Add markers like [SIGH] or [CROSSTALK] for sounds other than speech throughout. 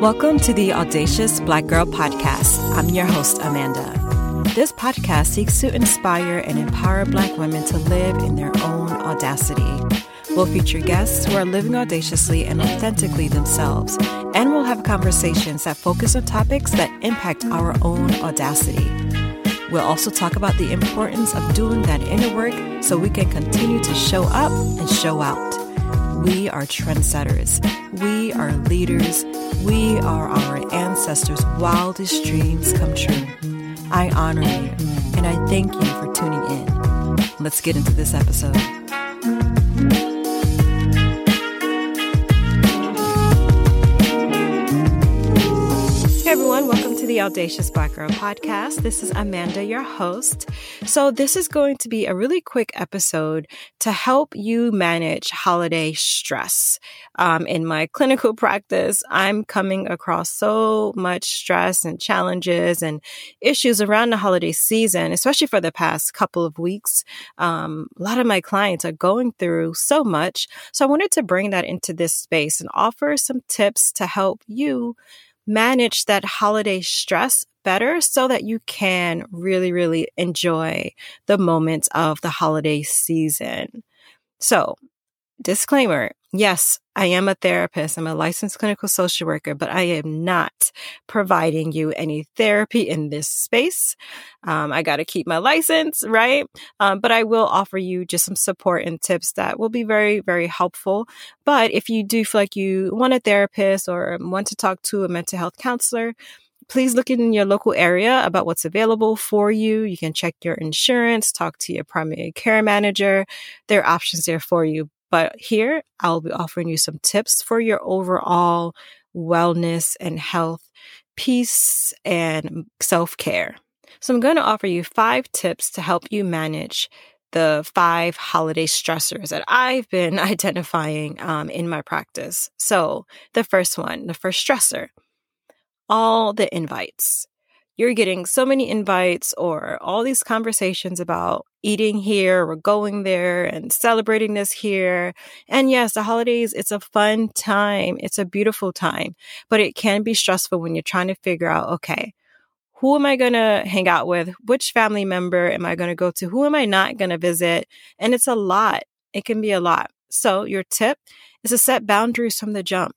Welcome to the Audacious Black Girl Podcast. I'm your host, Amanda. This podcast seeks to inspire and empower Black women to live in their own audacity. We'll feature guests who are living audaciously and authentically themselves, and we'll have conversations that focus on topics that impact our own audacity. We'll also talk about the importance of doing that inner work so we can continue to show up and show out. We are trendsetters. We are leaders. We are our ancestors' wildest dreams come true. I honor you and I thank you for tuning in. Let's get into this episode. The Audacious Black Girl podcast. This is Amanda, your host. So, this is going to be a really quick episode to help you manage holiday stress. Um, in my clinical practice, I'm coming across so much stress and challenges and issues around the holiday season, especially for the past couple of weeks. Um, a lot of my clients are going through so much. So, I wanted to bring that into this space and offer some tips to help you manage that holiday stress better so that you can really, really enjoy the moments of the holiday season. So, disclaimer yes, I am a therapist. I'm a licensed clinical social worker, but I am not providing you any therapy in this space. Um, I got to keep my license, right? Um, but I will offer you just some support and tips that will be very, very helpful. But if you do feel like you want a therapist or want to talk to a mental health counselor, please look in your local area about what's available for you. You can check your insurance, talk to your primary care manager. There are options there for you. But here I'll be offering you some tips for your overall wellness and health, peace and self care. So I'm going to offer you five tips to help you manage the five holiday stressors that I've been [LAUGHS] identifying um, in my practice. So the first one, the first stressor, all the invites you're getting so many invites or all these conversations about eating here or going there and celebrating this here. And yes, the holidays, it's a fun time. It's a beautiful time, but it can be stressful when you're trying to figure out, okay, who am I going to hang out with? Which family member am I going to go to? Who am I not going to visit? And it's a lot. It can be a lot. So your tip is to set boundaries from the jump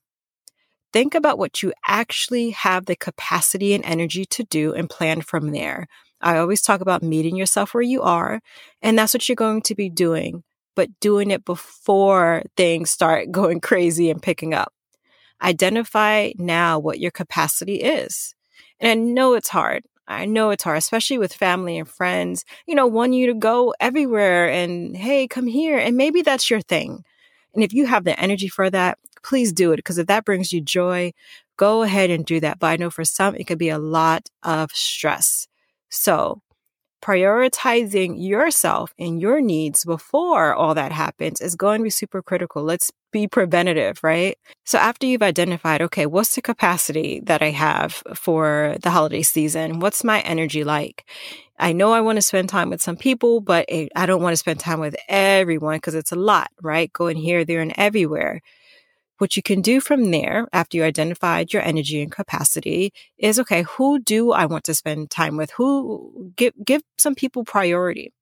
think about what you actually have the capacity and energy to do and plan from there. I always talk about meeting yourself where you are, and that's what you're going to be doing, but doing it before things start [LAUGHS] going crazy and picking up. Identify now what your capacity is. And I know it's hard. I know it's hard, especially with family and friends, you know, want you to go everywhere and, hey, come here. And maybe that's your thing. And if you have the energy for that, please do it because if that brings you joy, go ahead and do that. But I know for some, it could be a lot of stress. So prioritizing yourself and your needs before all that happens is going to be super critical. Let's be preventative, right? So after you've identified, okay, what's the capacity that I have for the holiday season? What's my energy like? I know I want to spend time with some people, but I don't want to spend time with everyone because it's a lot, right? Going here, there, and everywhere. What you can do from there, after you identified your energy and capacity, is okay, who do I want to spend time with? Who give, give some people priority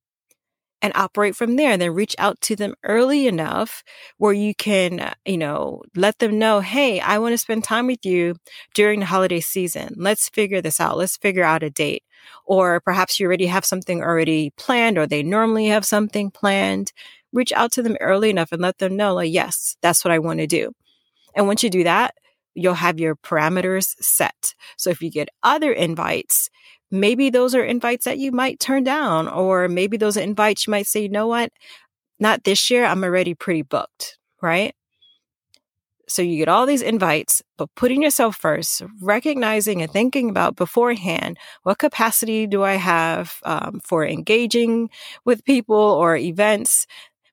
and operate from there and then reach out to them early enough where you can, you know, let them know, Hey, I want to spend time with you during the holiday season. Let's figure this out. Let's figure out a date. Or perhaps you already have something already planned or they normally have something planned. Reach out to them early enough and let them know, like, yes, that's what I want to do. And once you do that, you'll have your parameters set. So if you get other invites, maybe those are invites that you might turn down, or maybe those are invites you might say, you know what? Not this year. I'm already pretty booked, right? So you get all these invites, but putting yourself first, recognizing and thinking about beforehand, what capacity do I have um, for engaging with people or events?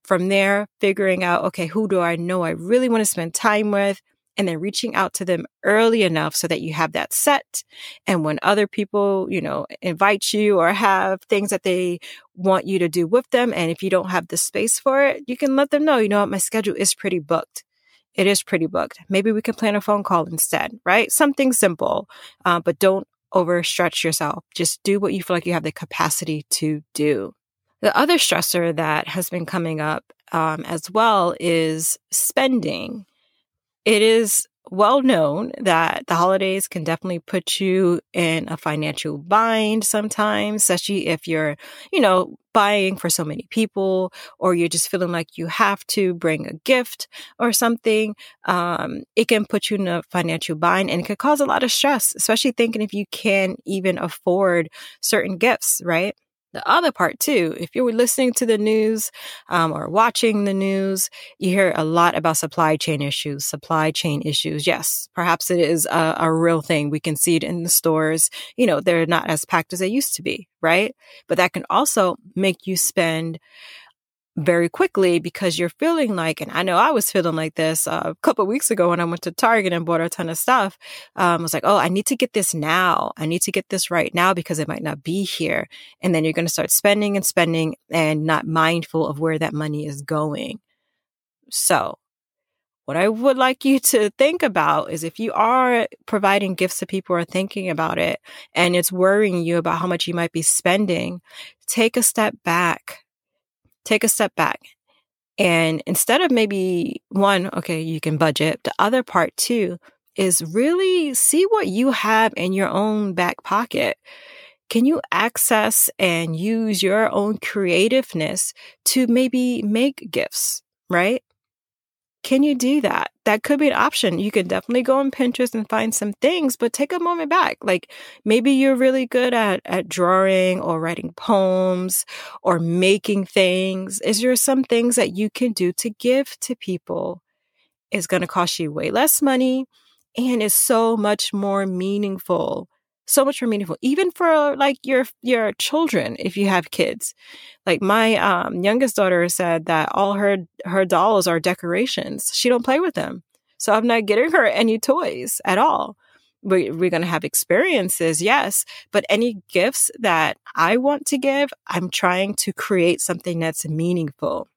From there, figuring out, okay, who do I know I really want to spend time with? And then reaching out to them early enough so that you have that set. And when other people, you know, invite you or have things that they want you to do with them, and if you don't have the space for it, you can let them know, you know what, my schedule is pretty booked it is pretty booked. Maybe we can plan a phone call instead, right? Something simple, uh, but don't overstretch yourself. Just do what you feel like you have the capacity to do. The other stressor that has been coming up um, as well is spending. It is well known that the holidays can definitely put you in a financial bind sometimes, especially if you're, you know, buying for so many people or you're just feeling like you have to bring a gift or something. Um, it can put you in a financial bind and it could cause a lot of stress, especially thinking if you can't even afford certain gifts, right? The other part too, if you were listening to the news um, or watching the news, you hear a lot about supply chain issues. Supply chain issues, yes, perhaps it is a, a real thing. We can see it in the stores. You know, they're not as packed as they used to be, right? But that can also make you spend very quickly because you're feeling like, and I know I was feeling like this uh, a couple weeks ago when I went to Target and bought a ton of stuff. Um, I was like, oh, I need to get this now. I need to get this right now because it might not be here. And then you're going to start spending and spending and not mindful of where that money is going. So, what I would like you to think about is if you are providing gifts to people or thinking about it and it's worrying you about how much you might be spending, take a step back take a step back. And instead of maybe one, okay, you can budget, the other part too is really see what you have in your own back pocket. Can you access and use your own creativeness to maybe make gifts, right? Can you do that? That could be an option. You can definitely go on Pinterest and find some things, but take a moment back. Like maybe you're really good at, at drawing or writing poems or making things. Is there some things that you can do to give to people? It's going to cost you way less money and is so much more meaningful so much more meaningful even for like your your children if you have kids. Like my um, youngest daughter said that all her her dolls are decorations. She don't play with them. So i'm not getting her any toys at all. We, we're going to have experiences yes but any gifts that i want to give i'm trying to create something that's meaningful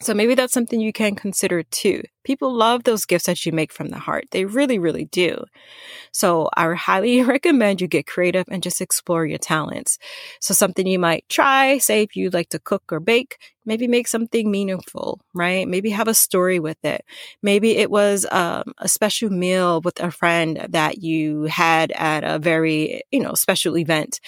so maybe that's something you can consider too. People love those gifts that you make from the heart. They really, really do. So I highly [LAUGHS] recommend you get creative and just explore your talents. So something you might try, say if you like to cook or bake, maybe make something meaningful, right? Maybe have a story with it. Maybe it was um, a special meal with a friend that you had at a very, you know, special event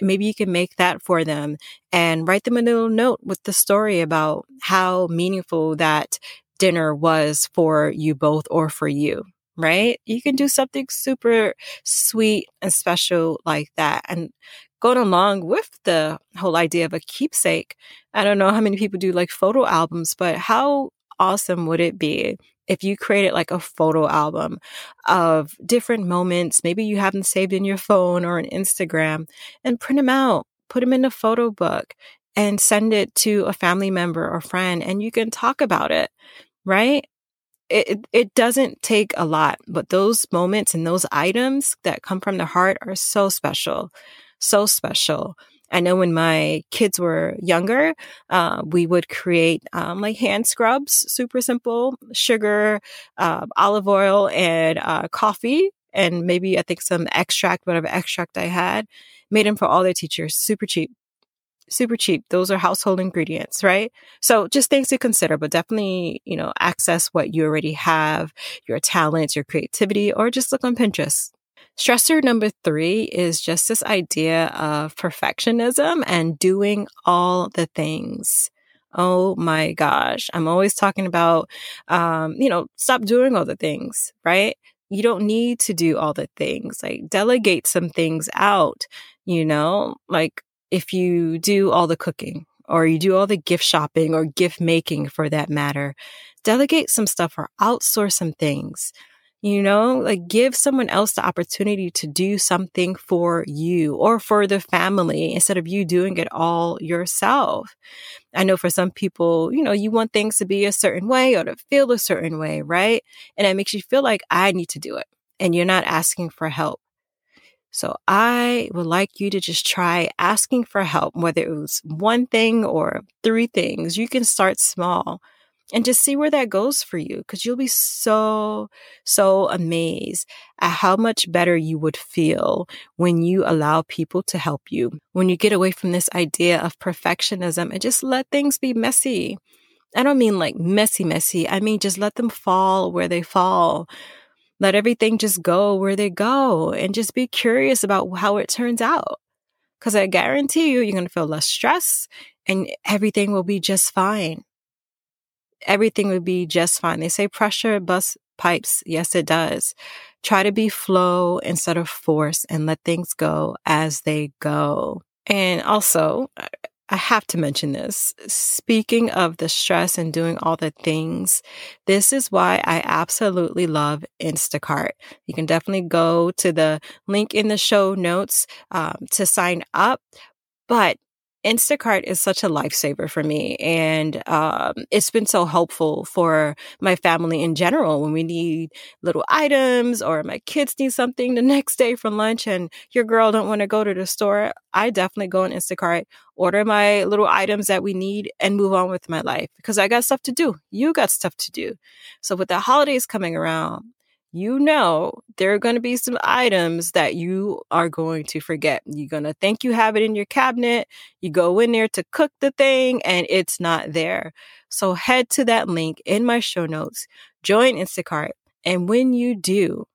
maybe you can make that for them and write them a little note with the story about how meaningful that dinner was for you both or for you right? You can do something super sweet and special like that. And going along with the whole idea of a keepsake, I don't know how many people do like photo albums, but how awesome would it be if you created like a photo album of different moments, maybe you have them saved in your phone or on Instagram, and print them out, put them in a photo book, and send it to a family member or friend, and you can talk about it, right? It, it doesn't take a lot, but those moments and those items that come from the heart are so special, so special. I know when my kids were younger, uh, we would create um, like hand scrubs, super simple, sugar, uh, olive oil, and uh, coffee, and maybe I think some extract, whatever extract I had, made them for all their teachers, super cheap. Super cheap. Those are household ingredients, right? So just things to consider, but definitely, you know, access what you already have, your talents, your creativity, or just look on Pinterest Stressor number three is just this idea of perfectionism and doing all the things. Oh my gosh. I'm always talking about, um, you know, stop doing all the things, right? You don't need to do all the things. Like delegate some things out, you know, like if you do all the cooking or you do all the gift shopping or gift making for that matter, delegate some stuff or outsource some things you know, like give someone else the opportunity to do something for you or for the family instead of you doing it all yourself. I know for some people, you know, you want things to be a certain way or to feel a certain way, right? And it makes you feel like I need to do it and you're not asking for help. So I would like you to just try asking for help, whether it was one thing or three things. You can start small and just see where that goes for you because you'll be so, so amazed at how much better you would feel when you allow people to help you. When you get away from this idea of perfectionism and just let things be messy. I don't mean like messy, messy. I mean, just let them fall where they fall. Let everything just go where they go and just be curious about how it turns out. Cause I guarantee you, you're going to feel less stress and everything will be just fine everything would be just fine. They say pressure bust pipes. Yes, it does. Try to be flow instead of force and let things go as they go. And also, I have to mention this. Speaking of the stress and doing all the things, this is why I absolutely love Instacart. You can definitely go to the link in the show notes um, to sign up. But Instacart is such a lifesaver for me. And um, it's been so helpful for my family in general when we need little items or my kids need something the next day for lunch and your girl don't want to go to the store. I definitely go on Instacart, order my little items that we need and move on with my life because I got stuff to do. You got stuff to do. So with the holidays coming around, you know there are going to be some items that you are going to forget. You're going to think you have it in your cabinet. You go in there to cook the thing and it's not there. So head to that link in my show notes, join Instacart. And when you do,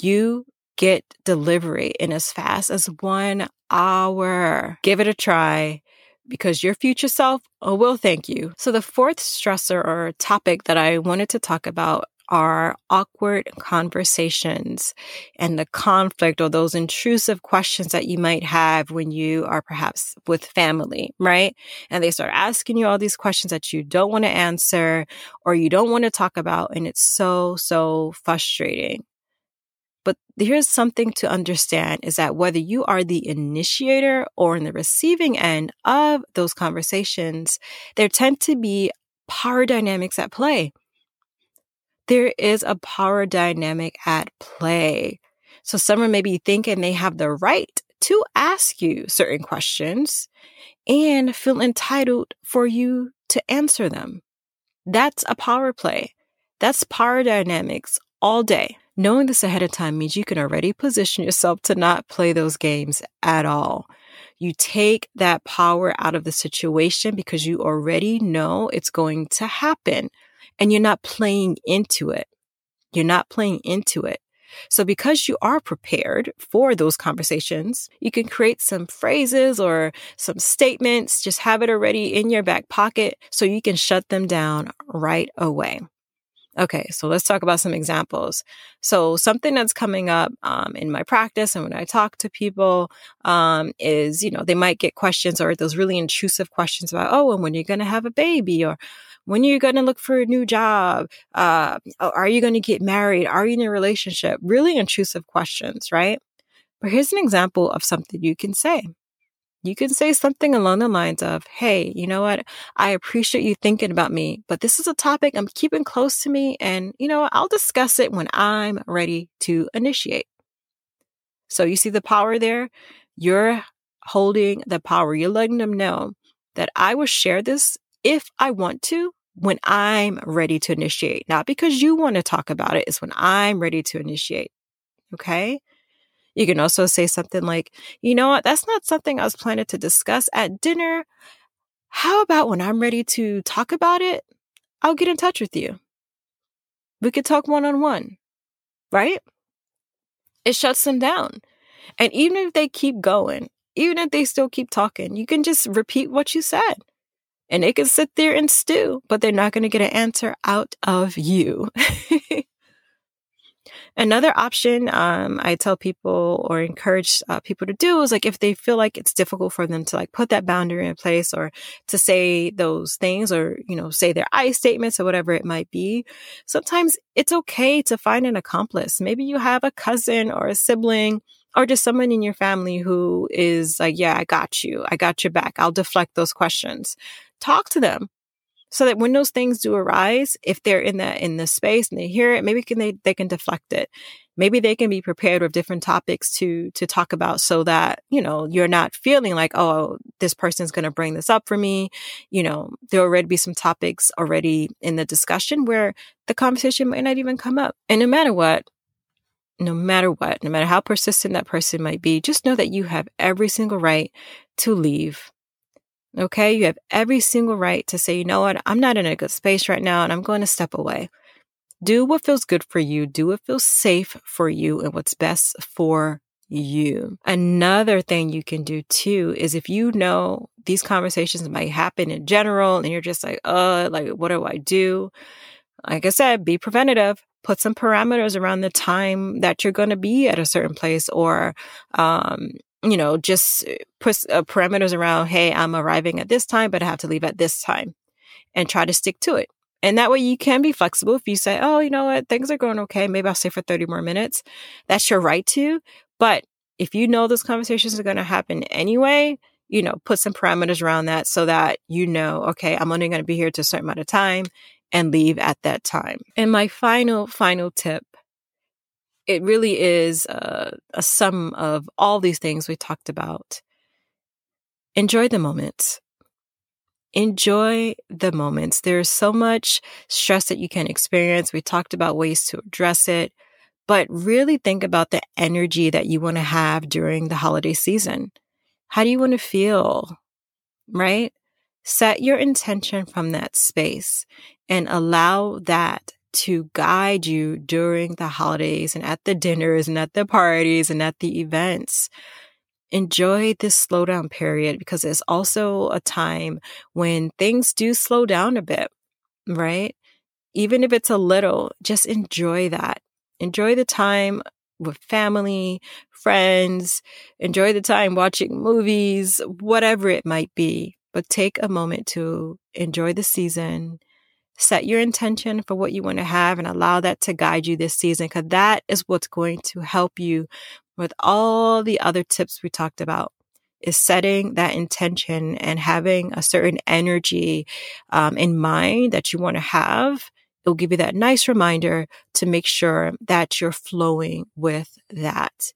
you get delivery in as fast as one hour. Give it a try because your future self oh, will thank you. So the fourth stressor or topic that I wanted to talk about are awkward conversations and the conflict or those intrusive questions that you might have when you are perhaps with family, right? And they start asking you all these questions that you don't want to answer or you don't want to talk about. And it's so, so frustrating. But here's something to understand is that whether you are the initiator or in the receiving end of those conversations, there tend to be power dynamics at play there is a power dynamic at play. So someone may be thinking they have the right to ask you certain questions and feel entitled for you to answer them. That's a power play. That's power dynamics all day. Knowing this ahead of time means you can already position yourself to not play those games at all. You take that power out of the situation because you already know it's going to happen and you're not playing into it. You're not playing into it. So because you are prepared for those conversations, you can create some phrases or some statements, just have it already in your back pocket so you can shut them down right away. Okay, so let's talk about some examples. So something that's coming up um, in my practice and when I talk to people um, is, you know, they might get questions or those really intrusive questions about, oh, and when you're going to have a baby or when are you going to look for a new job? Uh, are you going to get married? Are you in a relationship? Really intrusive questions, right? But here's an example of something you can say. You can say something along the lines of, Hey, you know what? I appreciate you thinking about me, but this is a topic I'm keeping close to me. And you know, I'll discuss it when I'm ready to initiate. So you see the power there? You're holding the power. You're letting them know that I will share this if I want to, when I'm ready to initiate, not because you want to talk about it. It's when I'm ready to initiate. Okay. You can also say something like, you know what? That's not something I was planning to discuss at dinner. How about when I'm ready to talk about it? I'll get in touch with you. We could talk one on one, right? It shuts them down. And even if they keep going, even if they still keep talking, you can just repeat what you said and they can sit there and stew, but they're not going to get an answer out of you. [LAUGHS] Another option um, I tell people or encourage uh, people to do is like if they feel like it's difficult for them to like put that boundary in place or to say those things or you know say their I statements or whatever it might be. Sometimes it's okay to find an accomplice. Maybe you have a cousin or a sibling or just someone in your family who is like, yeah, I got you. I got your back. I'll deflect those questions talk to them. so that when those things do arise, if they're in the in the space and they hear it, maybe can they they can deflect it. Maybe they can be prepared with different topics to to talk about so that, you know, you're not feeling like, oh, this person's going to bring this up for me. You know, there already be some topics already in the discussion where the conversation might not even come up. And no matter what, no matter what, no matter how persistent that person might be, just know that you have every single right to leave Okay. You have every single right to say, you know what? I'm not in a good space right now and I'm going to step away. Do what feels good for you. Do what feels safe for you and what's best for you. Another thing you can do too is if you know these conversations might happen in general and you're just like, uh, like, what do I do? Like I said, be preventative. Put some parameters around the time that you're going to be at a certain place or, um, you know, just uh, put uh, parameters around, hey, I'm arriving at this time, but I have to leave at this time and try to stick to it. And that way you can be flexible. If you say, oh, you know what, things are going okay. Maybe I'll stay for 30 more minutes. That's your right to. But if you know those conversations are going to happen anyway, you know, put some parameters around that so that you know, okay, I'm only going to be here to a certain amount of time and leave at that time. And my final, final tip it really is a, a sum of all these things we talked about. Enjoy the moments. Enjoy the moments. There's so much stress that you can experience. We talked about ways to address it, but really think about the energy that you want to have during the holiday season. How do you want to feel? Right? Set your intention from that space and allow that to guide you during the holidays and at the dinners and at the parties and at the events. Enjoy this slowdown period because it's also a time when things do slow down a bit, right? Even if it's a little, just enjoy that. Enjoy the time with family, friends, enjoy the time watching movies, whatever it might be. But take a moment to enjoy the season, set your intention for what you want to have and allow that to guide you this season because that is what's going to help you with all the other tips we talked about is setting that intention and having a certain energy um, in mind that you want to have. It'll give you that nice reminder to make sure that you're flowing with that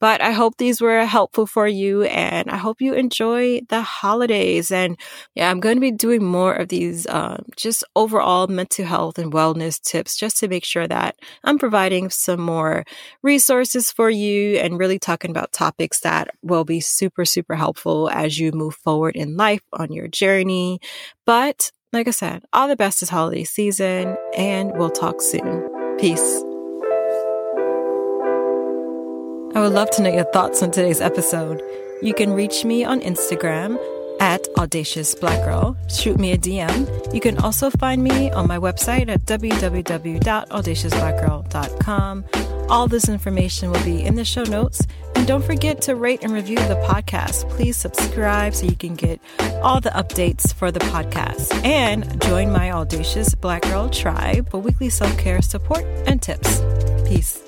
but I hope these were helpful for you and I hope you enjoy the holidays. And yeah, I'm going to be doing more of these um, just overall mental health and wellness tips just to make sure that I'm providing some more resources for you and really talking about topics that will be super, super helpful as you move forward in life on your journey. But like I said, all the best this holiday season and we'll talk soon. Peace. I would love to know your thoughts on today's episode. You can reach me on Instagram at Audacious Black Girl. Shoot me a DM. You can also find me on my website at www.audaciousblackgirl.com. All this information will be in the show notes. And don't forget to rate and review the podcast. Please subscribe so you can get all the updates for the podcast. And join my Audacious Black Girl tribe for weekly self care support and tips. Peace.